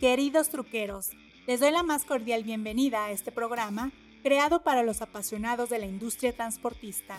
Queridos truqueros, les doy la más cordial bienvenida a este programa creado para los apasionados de la industria transportista.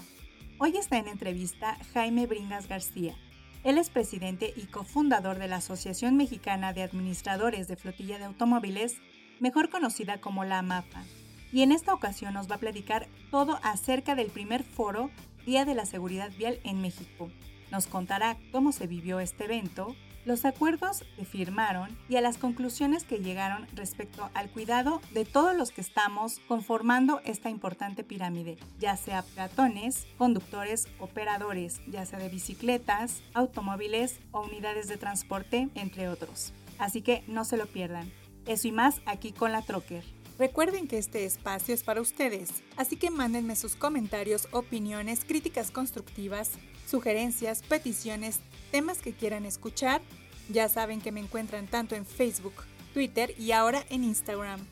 Hoy está en entrevista Jaime Bringas García. Él es presidente y cofundador de la Asociación Mexicana de Administradores de Flotilla de Automóviles, mejor conocida como la AMAFA. Y en esta ocasión nos va a platicar todo acerca del primer foro Día de la Seguridad Vial en México. Nos contará cómo se vivió este evento, los acuerdos que firmaron y a las conclusiones que llegaron respecto al cuidado de todos los que estamos conformando esta importante pirámide, ya sea peatones, conductores, operadores, ya sea de bicicletas, automóviles o unidades de transporte, entre otros. Así que no se lo pierdan. Eso y más aquí con la Trocker. Recuerden que este espacio es para ustedes, así que mándenme sus comentarios, opiniones, críticas constructivas, sugerencias, peticiones, temas que quieran escuchar, ya saben que me encuentran tanto en Facebook, Twitter y ahora en Instagram.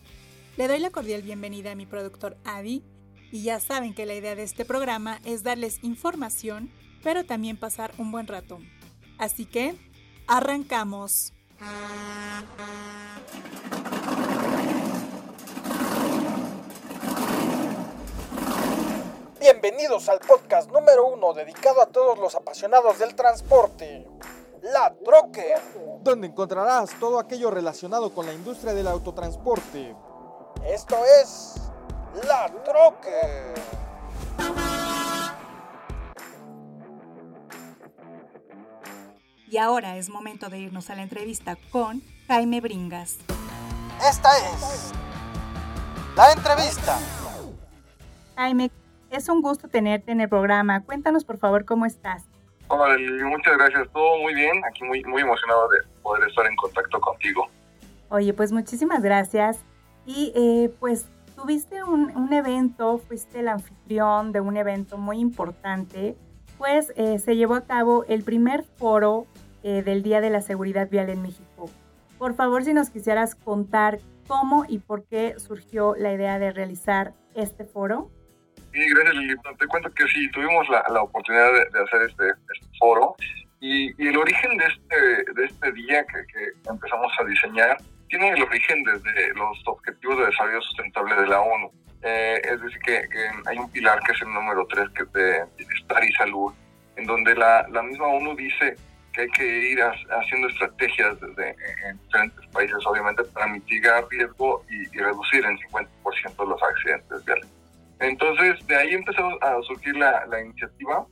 Le doy la cordial bienvenida a mi productor Adi y ya saben que la idea de este programa es darles información, pero también pasar un buen rato. Así que, arrancamos. Bienvenidos al podcast número uno dedicado a todos los apasionados del transporte, La Troque, donde encontrarás todo aquello relacionado con la industria del autotransporte. Esto es La Troque. Y ahora es momento de irnos a la entrevista con Jaime Bringas. Esta es la entrevista. Jaime, es un gusto tenerte en el programa. Cuéntanos, por favor, cómo estás. Hola, muchas gracias. Todo muy bien. Aquí muy, muy emocionado de poder estar en contacto contigo. Oye, pues muchísimas gracias. Y eh, pues tuviste un, evento, fuiste el anfitrión de un evento muy importante. Pues eh, se llevó a cabo el primer foro eh, del Día de la Seguridad Vial en México. Por favor, si nos quisieras contar cómo y por qué surgió la idea de realizar este foro. Sí, gracias Lili. Te cuento que sí, tuvimos la, la oportunidad de, hacer este, este foro y, el origen de este, de este día que, que, empezamos a diseñar tiene el origen desde los Objetivos de Desarrollo Sustentable de la ONU. Eh, es decir, que, que, hay un pilar que es el número 3, que es de bienestar y salud, en donde la, la misma ONU dice que hay que ir haciendo estrategias desde, en diferentes países, obviamente, para mitigar riesgo y, y reducir en 50% los accidentes viales. Entonces, de ahí empezó a surgir la, la iniciativa.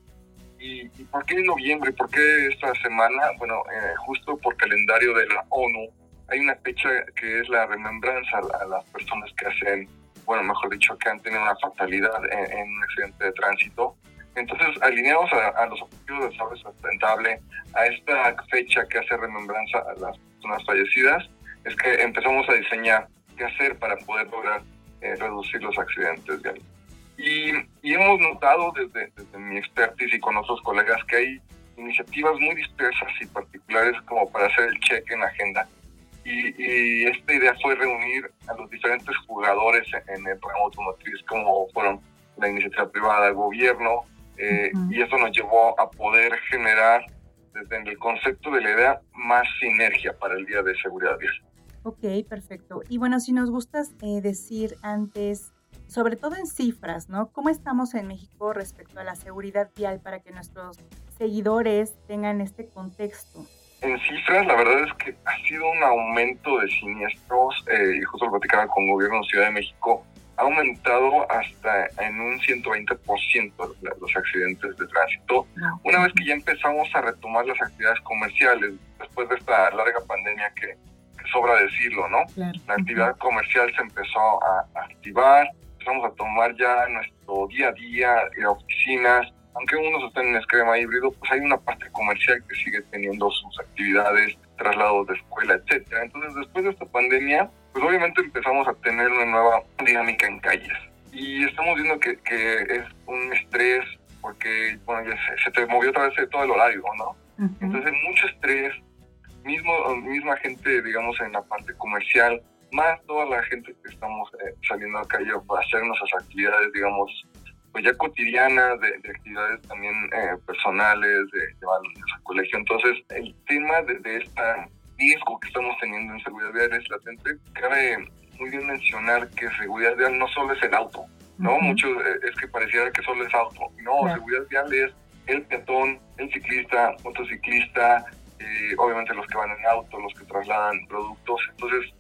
¿Y, por qué en noviembre? ¿Por qué esta semana? Bueno, eh, justo por calendario de la ONU hay una fecha que es la remembranza a, las personas que hacen, bueno, mejor dicho, que han tenido una fatalidad en, un accidente de tránsito. Entonces, alineados a, los objetivos de desarrollo sustentable, a esta fecha que hace remembranza a las personas fallecidas, es que empezamos a diseñar qué hacer para poder lograr eh, reducir los accidentes viales. Y, y, hemos notado desde, desde mi expertise y con otros colegas que hay iniciativas muy dispersas y particulares como para hacer el check en agenda. Y, y, esta idea fue reunir a los diferentes jugadores en, el ramo automotriz, como fueron la iniciativa privada, el gobierno, eh, y eso nos llevó a poder generar desde el concepto de la idea más sinergia para el Día de Seguridad Vial. Ok, perfecto. Y bueno, si nos gustas eh, decir antes, sobre todo en cifras, ¿no? ¿Cómo estamos en México respecto a la seguridad vial para que nuestros seguidores tengan este contexto? En cifras, la verdad es que ha sido un aumento de siniestros, eh, y justo lo platicaba con el gobierno de Ciudad de México, ha aumentado hasta en un 120% los accidentes de tránsito. Una vez que ya empezamos a retomar las actividades comerciales, después de esta larga pandemia que sobra decirlo, ¿no? La actividad comercial se empezó a, activar, empezamos a tomar ya nuestro día a día, en oficinas, aunque unos estén en esquema híbrido, pues hay una parte comercial que sigue teniendo sus actividades, traslados de escuela, etcétera. Entonces, después de esta pandemia, pues obviamente empezamos a tener una nueva dinámica en calles. Y estamos viendo que, que es un estrés, porque, bueno, ya se, te movió otra vez todo el horario, ¿no? Entonces, mucho estrés, mismo, misma gente, digamos, en la parte comercial, más toda la gente que estamos eh, saliendo a calle para hacer nuestras actividades, digamos, pues ya cotidianas, de, actividades también eh, personales, de llevar a colegio. Entonces, el tema de, esta riesgo que estamos teniendo en seguridad vial es latente, cabe muy bien mencionar que seguridad vial no solo es el auto, ¿no? Mucho eh, es que pareciera que solo es auto. No, seguridad vial es el peatón, el ciclista, motociclista, eh, obviamente los que van en auto, los que trasladan productos. Entonces,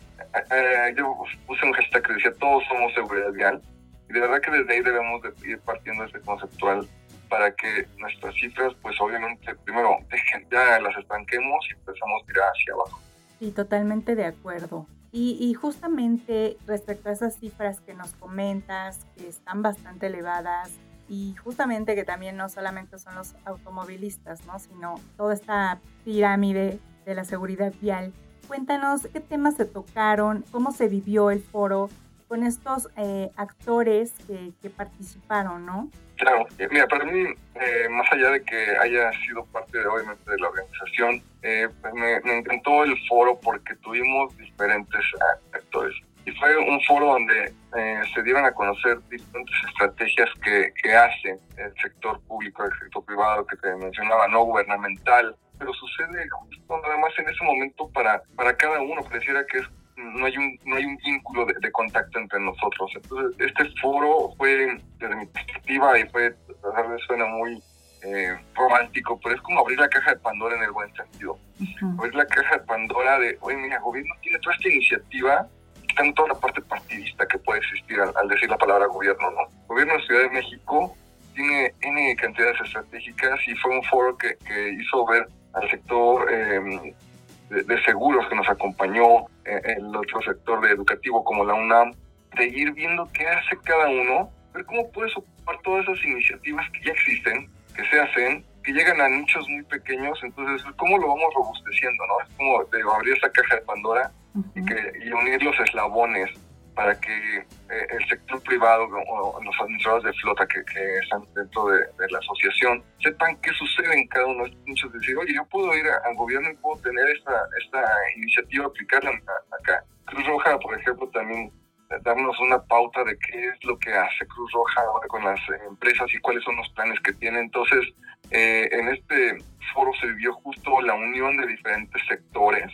eh, yo puse un hashtag que decía, todos somos seguridad vial. Y de verdad que desde ahí debemos de ir partiendo de este conceptual para que nuestras cifras, pues obviamente, primero, ya las estanquemos y empezamos a tirar hacia abajo. Sí, totalmente de acuerdo. Y, y, justamente respecto a esas cifras que nos comentas, que están bastante elevadas, y justamente que también no solamente son los automovilistas, ¿no? sino toda esta pirámide de la seguridad vial. Cuéntanos qué temas se tocaron, cómo se vivió el foro con estos eh, actores que, participaron, ¿no? Claro, eh, mira, para mí, eh, más allá de que haya sido parte de, obviamente de la organización, pues me, encantó el foro porque tuvimos diferentes actores fue un foro donde eh, se dieron a conocer diferentes estrategias que, que hace el sector público, el sector privado que te mencionaba, no gubernamental, pero sucede justo nada más en ese momento para, para cada uno, pareciera que es, no hay un no hay un vínculo de, contacto entre nosotros. Entonces, este foro fue, desde mi perspectiva, y fue, veces suena muy eh, romántico, pero es como abrir la caja de Pandora en el buen sentido. Abrir la caja de Pandora de, oye, mira, el gobierno tiene toda esta iniciativa quitando toda la parte partidista que puede existir al, decir la palabra gobierno, ¿no? El gobierno de Ciudad de México tiene N cantidades estratégicas y fue un foro que, hizo ver al sector em, de, seguros que nos acompañó, eh, el otro sector de educativo como la UNAM, de ir viendo qué hace cada uno, ver cómo puedes ocupar todas esas iniciativas que ya existen, que se hacen, que llegan a nichos muy pequeños, entonces cómo lo vamos robusteciendo, ¿no? Es como de abrir esa caja de Pandora y, que, y unir los eslabones para que eh, el sector privado o los administradores de flota que, están dentro de, la asociación sepan qué sucede en cada uno de nichos. Decir, oye, yo puedo ir al gobierno y puedo tener esta, esta iniciativa, aplicarla acá. Cruz Roja, por ejemplo, también darnos una pauta de qué es lo que hace Cruz Roja ahora con las empresas y cuáles son los planes que tiene. Entonces, eh, en este foro se vivió justo la unión de diferentes sectores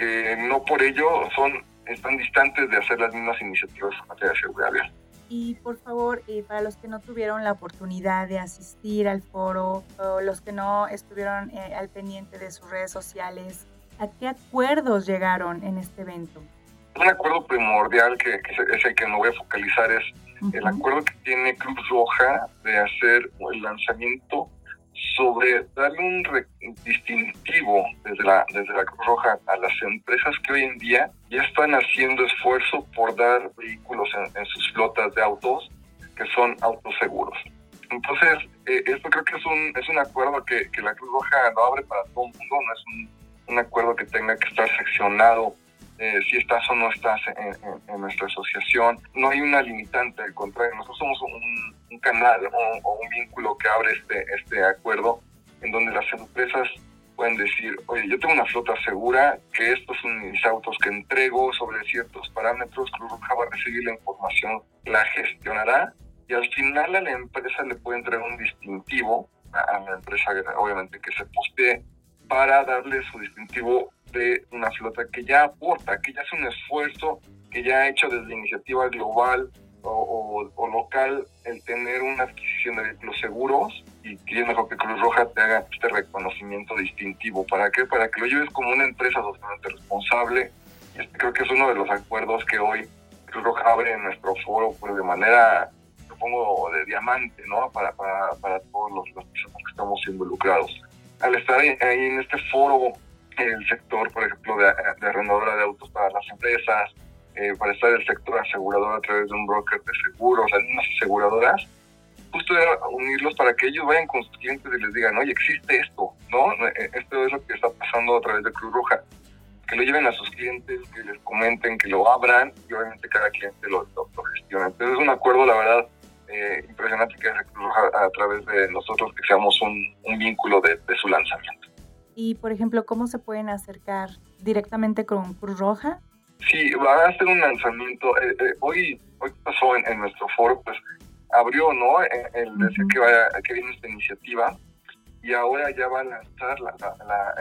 que no por ello son están distantes de hacer las mismas iniciativas en materia de seguridad vial. Y por favor, eh, para los que no tuvieron la oportunidad de asistir al foro o los que no estuvieron eh, al pendiente de sus redes sociales, ¿a qué acuerdos llegaron en este evento? Un acuerdo primordial que, es el que me voy a focalizar es el acuerdo que tiene Cruz Roja de hacer el lanzamiento sobre darle un distintivo desde la, desde la Cruz Roja a las empresas que hoy en día ya están haciendo esfuerzo por dar vehículos en, sus flotas de autos que son autos seguros. Entonces, eh, esto creo que es un, es un acuerdo que, que la Cruz Roja no abre para todo el mundo, no es un, un acuerdo que tenga que estar seccionado eh, si estás o no estás en, nuestra asociación. No hay una limitante, al contrario, nosotros somos un, canal o, un vínculo que abre este, este acuerdo en donde las empresas pueden decir, oye, yo tengo una flota segura, que estos son mis autos que entrego sobre ciertos parámetros, Cruz Roja va a recibir la información, la gestionará y al final a la empresa le puede entregar un distintivo, a la empresa obviamente que se postee, para darle su distintivo de una flota que ya aporta, que ya hace un esfuerzo, que ya ha hecho desde iniciativa global o, local el tener una adquisición de vehículos seguros y que es mejor que Cruz Roja te haga este reconocimiento distintivo. ¿Para qué? Para que lo lleves como una empresa totalmente responsable. Y este creo que es uno de los acuerdos que hoy Cruz Roja abre en nuestro foro pues de manera, supongo, de diamante, ¿no? Para, para, para todos los, los que estamos involucrados. Al estar ahí en este foro el sector, por ejemplo, de, de arrendadora de autos para las empresas, eh, para estar el sector asegurador a través de un broker de seguros, algunas aseguradoras, justo era unirlos para que ellos vayan con sus clientes y les digan, oye, existe esto, ¿no? Eh, esto es lo que está pasando a través de Cruz Roja. Que lo lleven a sus clientes, que les comenten, que lo abran y obviamente cada cliente lo, lo, gestiona. Entonces es un acuerdo, la verdad, eh, impresionante que hace Cruz Roja a, través de nosotros, que seamos un, un vínculo de, de su lanzamiento. Y, por ejemplo, ¿cómo se pueden acercar directamente con Cruz Roja? Sí, va a hacer un lanzamiento. Eh, eh, hoy, hoy pasó en, nuestro foro, pues abrió, ¿no? Eh, el decir que, vaya, que viene esta iniciativa y ahora ya va a lanzar la,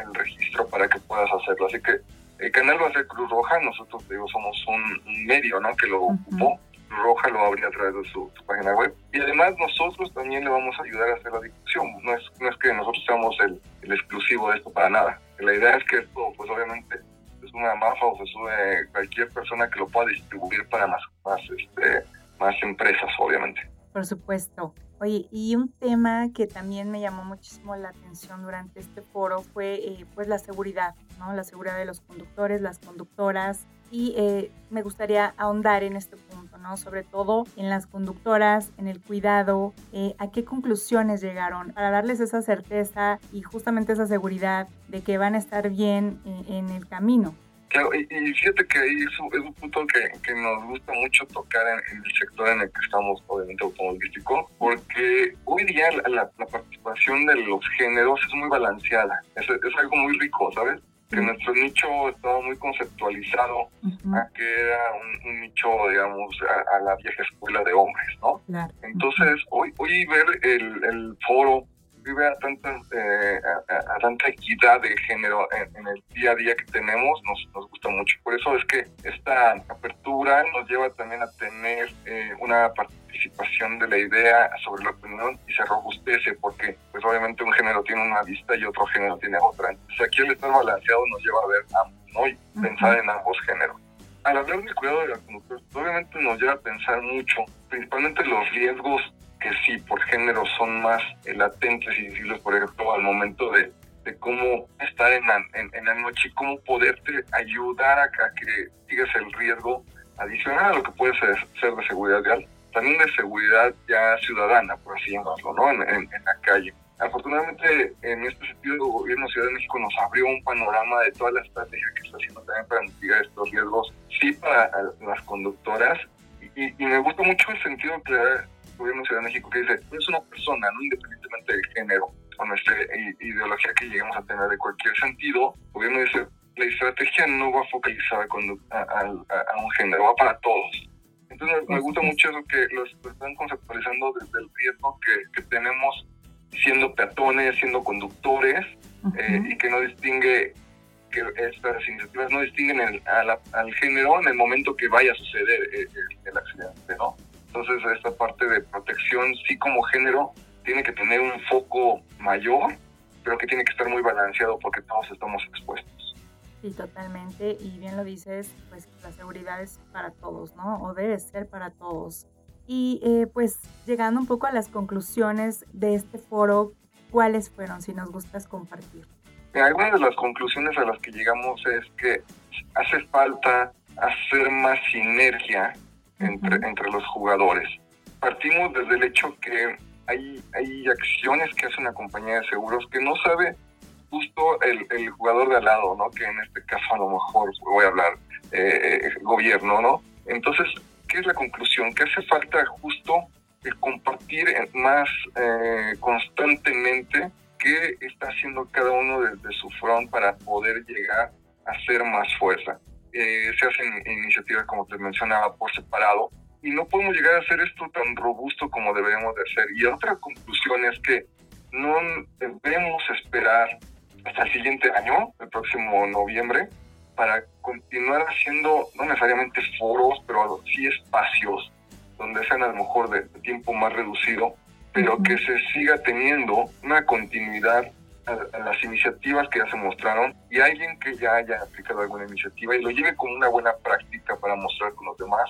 el registro para que puedas hacerlo. Así que El canal va a ser Cruz Roja, nosotros digo, somos un, medio ¿no? que lo ocupó. Roja lo abría a través de su, página web. Y además nosotros también le vamos a ayudar a hacer la difusión. No es, no es que nosotros seamos el, exclusivo de esto para nada. La idea es que esto, pues obviamente, es una mafa o se sube cualquier persona que lo pueda distribuir para más, más, este, más empresas, obviamente. Por supuesto. Oye, y un tema que también me llamó muchísimo la atención durante este foro fue eh, pues la seguridad, ¿no? La seguridad de los conductores, las conductoras. Y eh, me gustaría ahondar en este Sobre todo en las conductoras, en el cuidado, eh, a qué conclusiones llegaron para darles esa certeza y justamente esa seguridad de que van a estar bien en el camino. Claro, y, fíjate que ahí es, un punto que, nos gusta mucho tocar en, el sector en el que estamos, obviamente automovilístico, porque hoy día la, participación de los géneros es muy balanceada, es, es algo muy rico, ¿sabes? Que nuestro nicho estaba muy conceptualizado a que era un, nicho, digamos, a, la vieja escuela de hombres, ¿no? Entonces, hoy, hoy ver el, el foro vive a tanta, eh, a, tanta equidad de género en, el día a día que tenemos, nos, nos gusta mucho. Por eso es que esta apertura nos lleva también a tener eh, una participación de la idea sobre la opinión y se robustece porque pues obviamente un género tiene una vista y otro género tiene otra. Entonces aquí el estar balanceado nos lleva a ver ambos, ¿no? Y pensar en ambos géneros. Al hablar del cuidado de la conducta, obviamente nos lleva a pensar mucho, principalmente los riesgos que sí por género son más eh, latentes y visibles, por ejemplo, al momento de, de cómo estar en la, en, la noche y cómo poderte ayudar a, que sigas el riesgo adicional a lo que puede ser, ser de seguridad real, también de seguridad ya ciudadana, por así llamarlo, ¿no? En, en, la calle. Afortunadamente, en este sentido, el gobierno de Ciudad de México nos abrió un panorama de toda la estrategia que está haciendo también para mitigar estos riesgos, sí para las conductoras, y, y me gusta mucho el sentido que gobierno de Ciudad de México que dice, es una persona, ¿no? independientemente del género o nuestra ideología que lleguemos a tener de cualquier sentido, el gobierno dice, la estrategia no va focalizada a, a, un género, va para todos. Entonces me gusta mucho eso que lo están conceptualizando desde el riesgo que, que tenemos siendo peatones, siendo conductores, eh, y que no distingue, que estas iniciativas no distinguen el, al género en el momento que vaya a suceder el, el accidente, ¿no? Entonces, esta parte de protección, sí como género, tiene que tener un foco mayor, pero que tiene que estar muy balanceado porque todos estamos expuestos. Sí, totalmente. Y bien lo dices, pues la seguridad es para todos, ¿no? O debe ser para todos. Y eh, pues llegando un poco a las conclusiones de este foro, ¿cuáles fueron, si nos gustas compartir? Algunas de las conclusiones a las que llegamos es que hace falta hacer más sinergia entre, entre los jugadores. Partimos desde el hecho que hay, hay acciones que hace una compañía de seguros que no sabe justo el, el jugador de al lado, ¿no? Que en este caso a lo mejor voy a hablar eh, gobierno, ¿no? Entonces, ¿qué es la conclusión? Que hace falta justo el compartir más eh, constantemente qué está haciendo cada uno desde su front para poder llegar a ser más fuerza. Eh, se hacen iniciativas, como te mencionaba, por separado, y no podemos llegar a hacer esto tan robusto como deberíamos de hacer. Y otra conclusión es que no debemos esperar hasta el siguiente año, el próximo noviembre, para continuar haciendo, no necesariamente foros, pero sí espacios donde sean a lo mejor de tiempo más reducido, pero que se siga teniendo una continuidad a, las iniciativas que ya se mostraron y alguien que ya haya aplicado alguna iniciativa y lo lleve como una buena práctica para mostrar con los demás.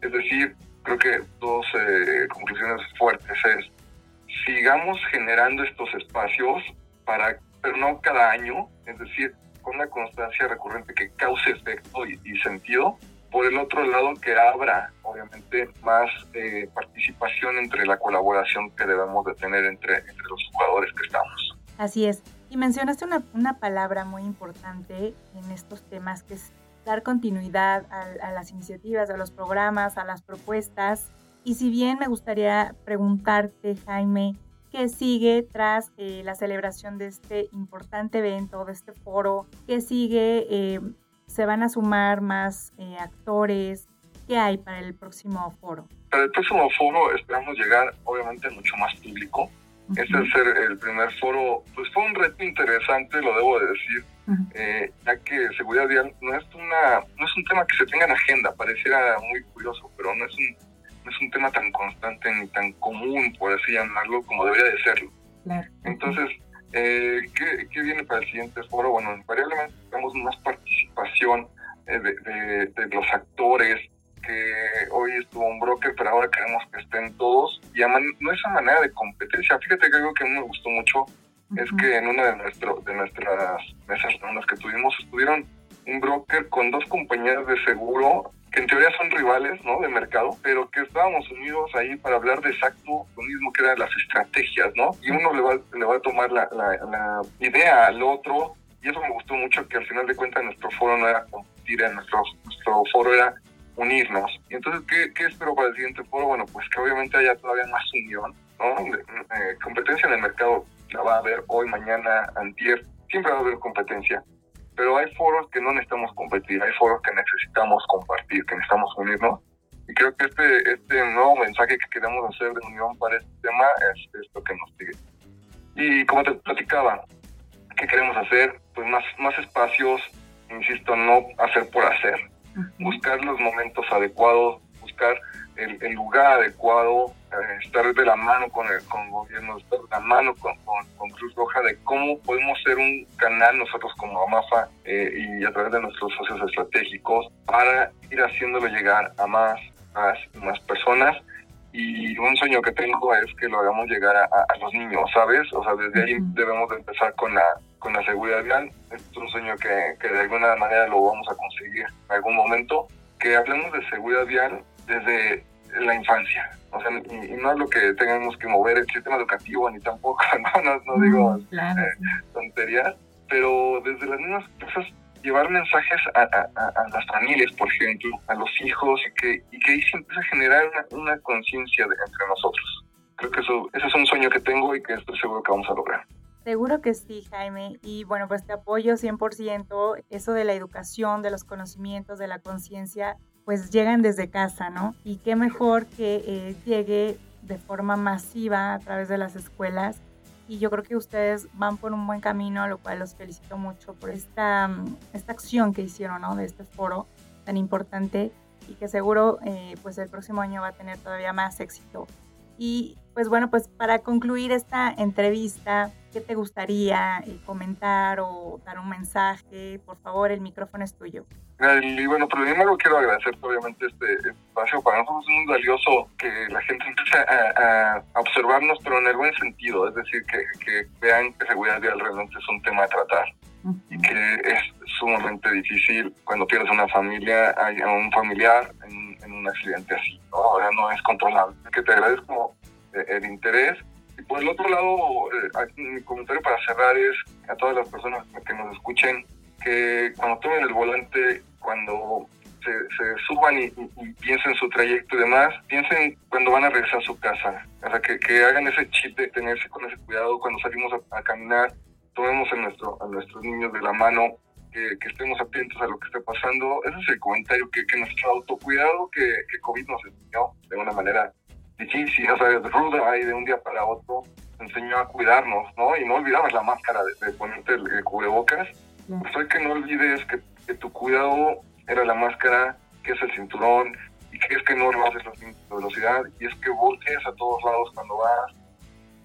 Es decir, creo que dos eh, conclusiones fuertes es, sigamos generando estos espacios para, pero no cada año, es decir, con una constancia recurrente que cause efecto y, sentido. Por el otro lado, que abra, obviamente, más eh, participación entre la colaboración que debemos de tener entre, entre los jugadores que estamos. Así es. Y mencionaste una, palabra muy importante en estos temas, que es dar continuidad a, las iniciativas, a los programas, a las propuestas. Y si bien me gustaría preguntarte, Jaime, ¿qué sigue tras eh, la celebración de este importante evento, de este foro? ¿Qué sigue? Eh, ¿Se van a sumar más eh, actores? ¿Qué hay para el próximo foro? Para el próximo foro esperamos llegar, obviamente, mucho más público Este es ser el primer foro, pues fue un reto interesante, lo debo de decir, eh, ya que seguridad vial no es una no es un tema que se tenga en agenda, pareciera muy curioso, pero no es un no es un tema tan constante ni tan común, por así llamarlo, como debería de serlo. Entonces, eh, ¿qué, ¿qué, viene para el siguiente foro? Bueno, invariablemente tenemos más participación eh, de, de, los actores, que hoy estuvo un broker, pero ahora queremos que estén todos. Y no es a manera de competencia. Fíjate que algo que a mí me gustó mucho es que en una de, nuestro, de nuestras mesas las que tuvimos estuvieron un broker con dos compañías de seguro que en teoría son rivales ¿no? de mercado, pero que estábamos unidos ahí para hablar de exacto lo mismo que eran las estrategias, ¿no? Y uno le va, le va a tomar la, la, idea al otro, y eso me gustó mucho, que al final de cuentas nuestro foro no era competir, nuestro, nuestro foro era unirnos. Y entonces, ¿qué, ¿qué, espero para el siguiente foro? Bueno, pues que obviamente haya todavía más unión, ¿no? Eh, competencia en el mercado la va a haber hoy, mañana, antier, siempre va a haber competencia. Pero hay foros que no necesitamos competir, hay foros que necesitamos compartir, que necesitamos unirnos. Y creo que este, este nuevo mensaje que queremos hacer de unión para este tema es esto que nos sigue. Y como te platicaba, ¿qué queremos hacer? Pues más, más espacios, insisto, no hacer por hacer. Buscar los momentos adecuados, buscar el, lugar adecuado, eh, estar de la mano con el, con gobierno, estar de la mano con, con, Cruz Roja de cómo podemos ser un canal nosotros como AMAFA eh, y a través de nuestros socios estratégicos para ir haciéndolo llegar a más, más, más personas. Y un sueño que tengo es que lo hagamos llegar a, los niños, ¿sabes? O sea, desde ahí debemos de empezar con la, con la seguridad vial. es un sueño que, que de alguna manera lo vamos a conseguir en algún momento. Que hablemos de seguridad vial desde la infancia. O sea, y, no es lo que tengamos que mover el sistema educativo, ni tampoco, no, no, digo eh, tonterías, pero desde las mismas cosas llevar mensajes a, las familias, por ejemplo, a los hijos, y que, y que ahí se empieza a generar una, conciencia entre nosotros. Creo que eso, ese es un sueño que tengo y que estoy seguro que vamos a lograr. Seguro que sí, Jaime. Y bueno, pues te apoyo 100%. Eso de la educación, de los conocimientos, de la conciencia, pues llegan desde casa, ¿no? Y qué mejor que eh, llegue de forma masiva a través de las escuelas. Y yo creo que ustedes van por un buen camino, lo cual los felicito mucho por esta, mm, esta acción que hicieron, ¿no? De este foro tan importante y que seguro eh, pues el próximo año va a tener todavía más éxito. Y pues bueno, pues para concluir esta entrevista, ¿qué te gustaría eh, comentar o dar un mensaje? Por favor, el micrófono es tuyo. Y bueno, primero quiero agradecer obviamente este espacio. Para nosotros es muy valioso que la gente empiece a, observarnos, pero en el buen sentido, es decir, que, que vean que seguridad vial realmente es un tema a tratar y que es sumamente difícil cuando pierdes una familia, a un familiar en, en un accidente así, ¿no? Ahora no es controlable. Que te agradezco el interés. Y por el otro lado, eh, mi comentario para cerrar es a todas las personas que nos escuchen que cuando tomen el volante, cuando se, suban y, piensen su trayecto y demás, piensen cuando van a regresar a su casa. O sea, que, hagan ese chip de tenerse con ese cuidado cuando salimos a, caminar, tomemos a, nuestro, a nuestros niños de la mano, que, estemos atentos a lo que esté pasando. Ese es el comentario que, que nuestro autocuidado que, que COVID nos enseñó de una manera difícil, o sea, ruda ahí de un día para otro, enseñó a cuidarnos, ¿no? Y no olvidamos la máscara de, ponerte el, cubrebocas. Pues que no olvides que, tu cuidado era la máscara, que es el cinturón, y que es que no rebases los límites de velocidad, y es que voltees a todos lados cuando vas,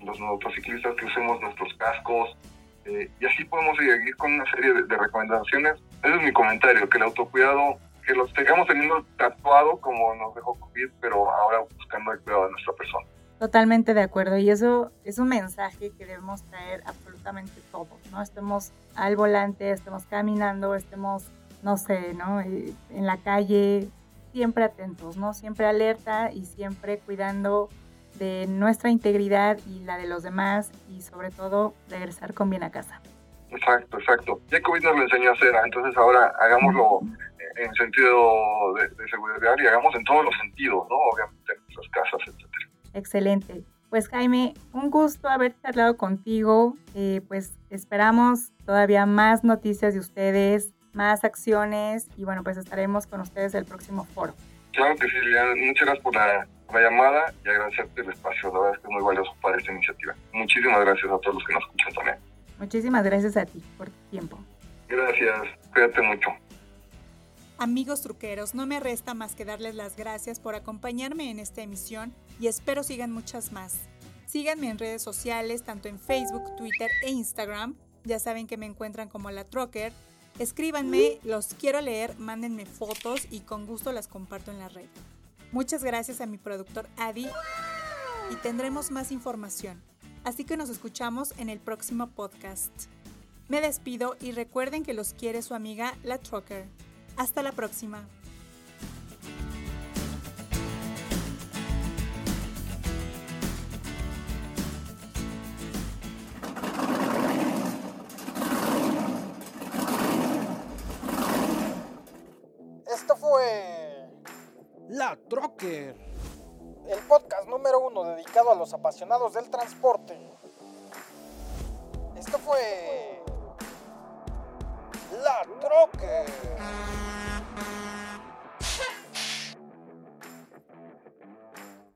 los motociclistas que usemos nuestros cascos, eh, y así podemos seguir con una serie de, de recomendaciones. Ese es mi comentario, que el autocuidado que los tengamos teniendo tatuado como nos dejó COVID, pero ahora buscando el cuidado de nuestra persona. Totalmente de acuerdo y eso es un mensaje que debemos traer absolutamente todos, ¿no? Estemos al volante, estemos caminando, estemos, no sé, ¿no? Eh, en la calle, siempre atentos, ¿no? Siempre alerta y siempre cuidando de nuestra integridad y la de los demás y sobre todo regresar con bien a casa. Exacto, exacto. Ya COVID nos lo enseñó a hacer, entonces ahora hagámoslo en sentido de, seguridad y hagamos en todos los sentidos, ¿no? Obviamente en nuestras casas, etcétera. Excelente. Pues Jaime, un gusto haber charlado contigo. Eh, pues esperamos todavía más noticias de ustedes, más acciones y bueno, pues estaremos con ustedes el próximo foro. Claro que sí, Liliana. Muchas gracias por la, la llamada y agradecerte el espacio. La verdad es que es muy valioso para esta iniciativa. Muchísimas gracias a todos los que nos escuchan también. Muchísimas gracias a ti por tu tiempo. Gracias, cuídate mucho. Amigos truqueros, no me resta más que darles las gracias por acompañarme en esta emisión y espero sigan muchas más. Síganme en redes sociales, tanto en Facebook, Twitter e Instagram. Ya saben que me encuentran como la Trocker. Escríbanme, los quiero leer, mándenme fotos y con gusto las comparto en la red. Muchas gracias a mi productor Adi y tendremos más información. Así que nos escuchamos en el próximo podcast. Me despido y recuerden que los quiere su amiga La Trucker. Hasta la próxima. Esto fue La Trocker. el podcast número uno dedicado a los apasionados del transporte. Esto fue La Trocker.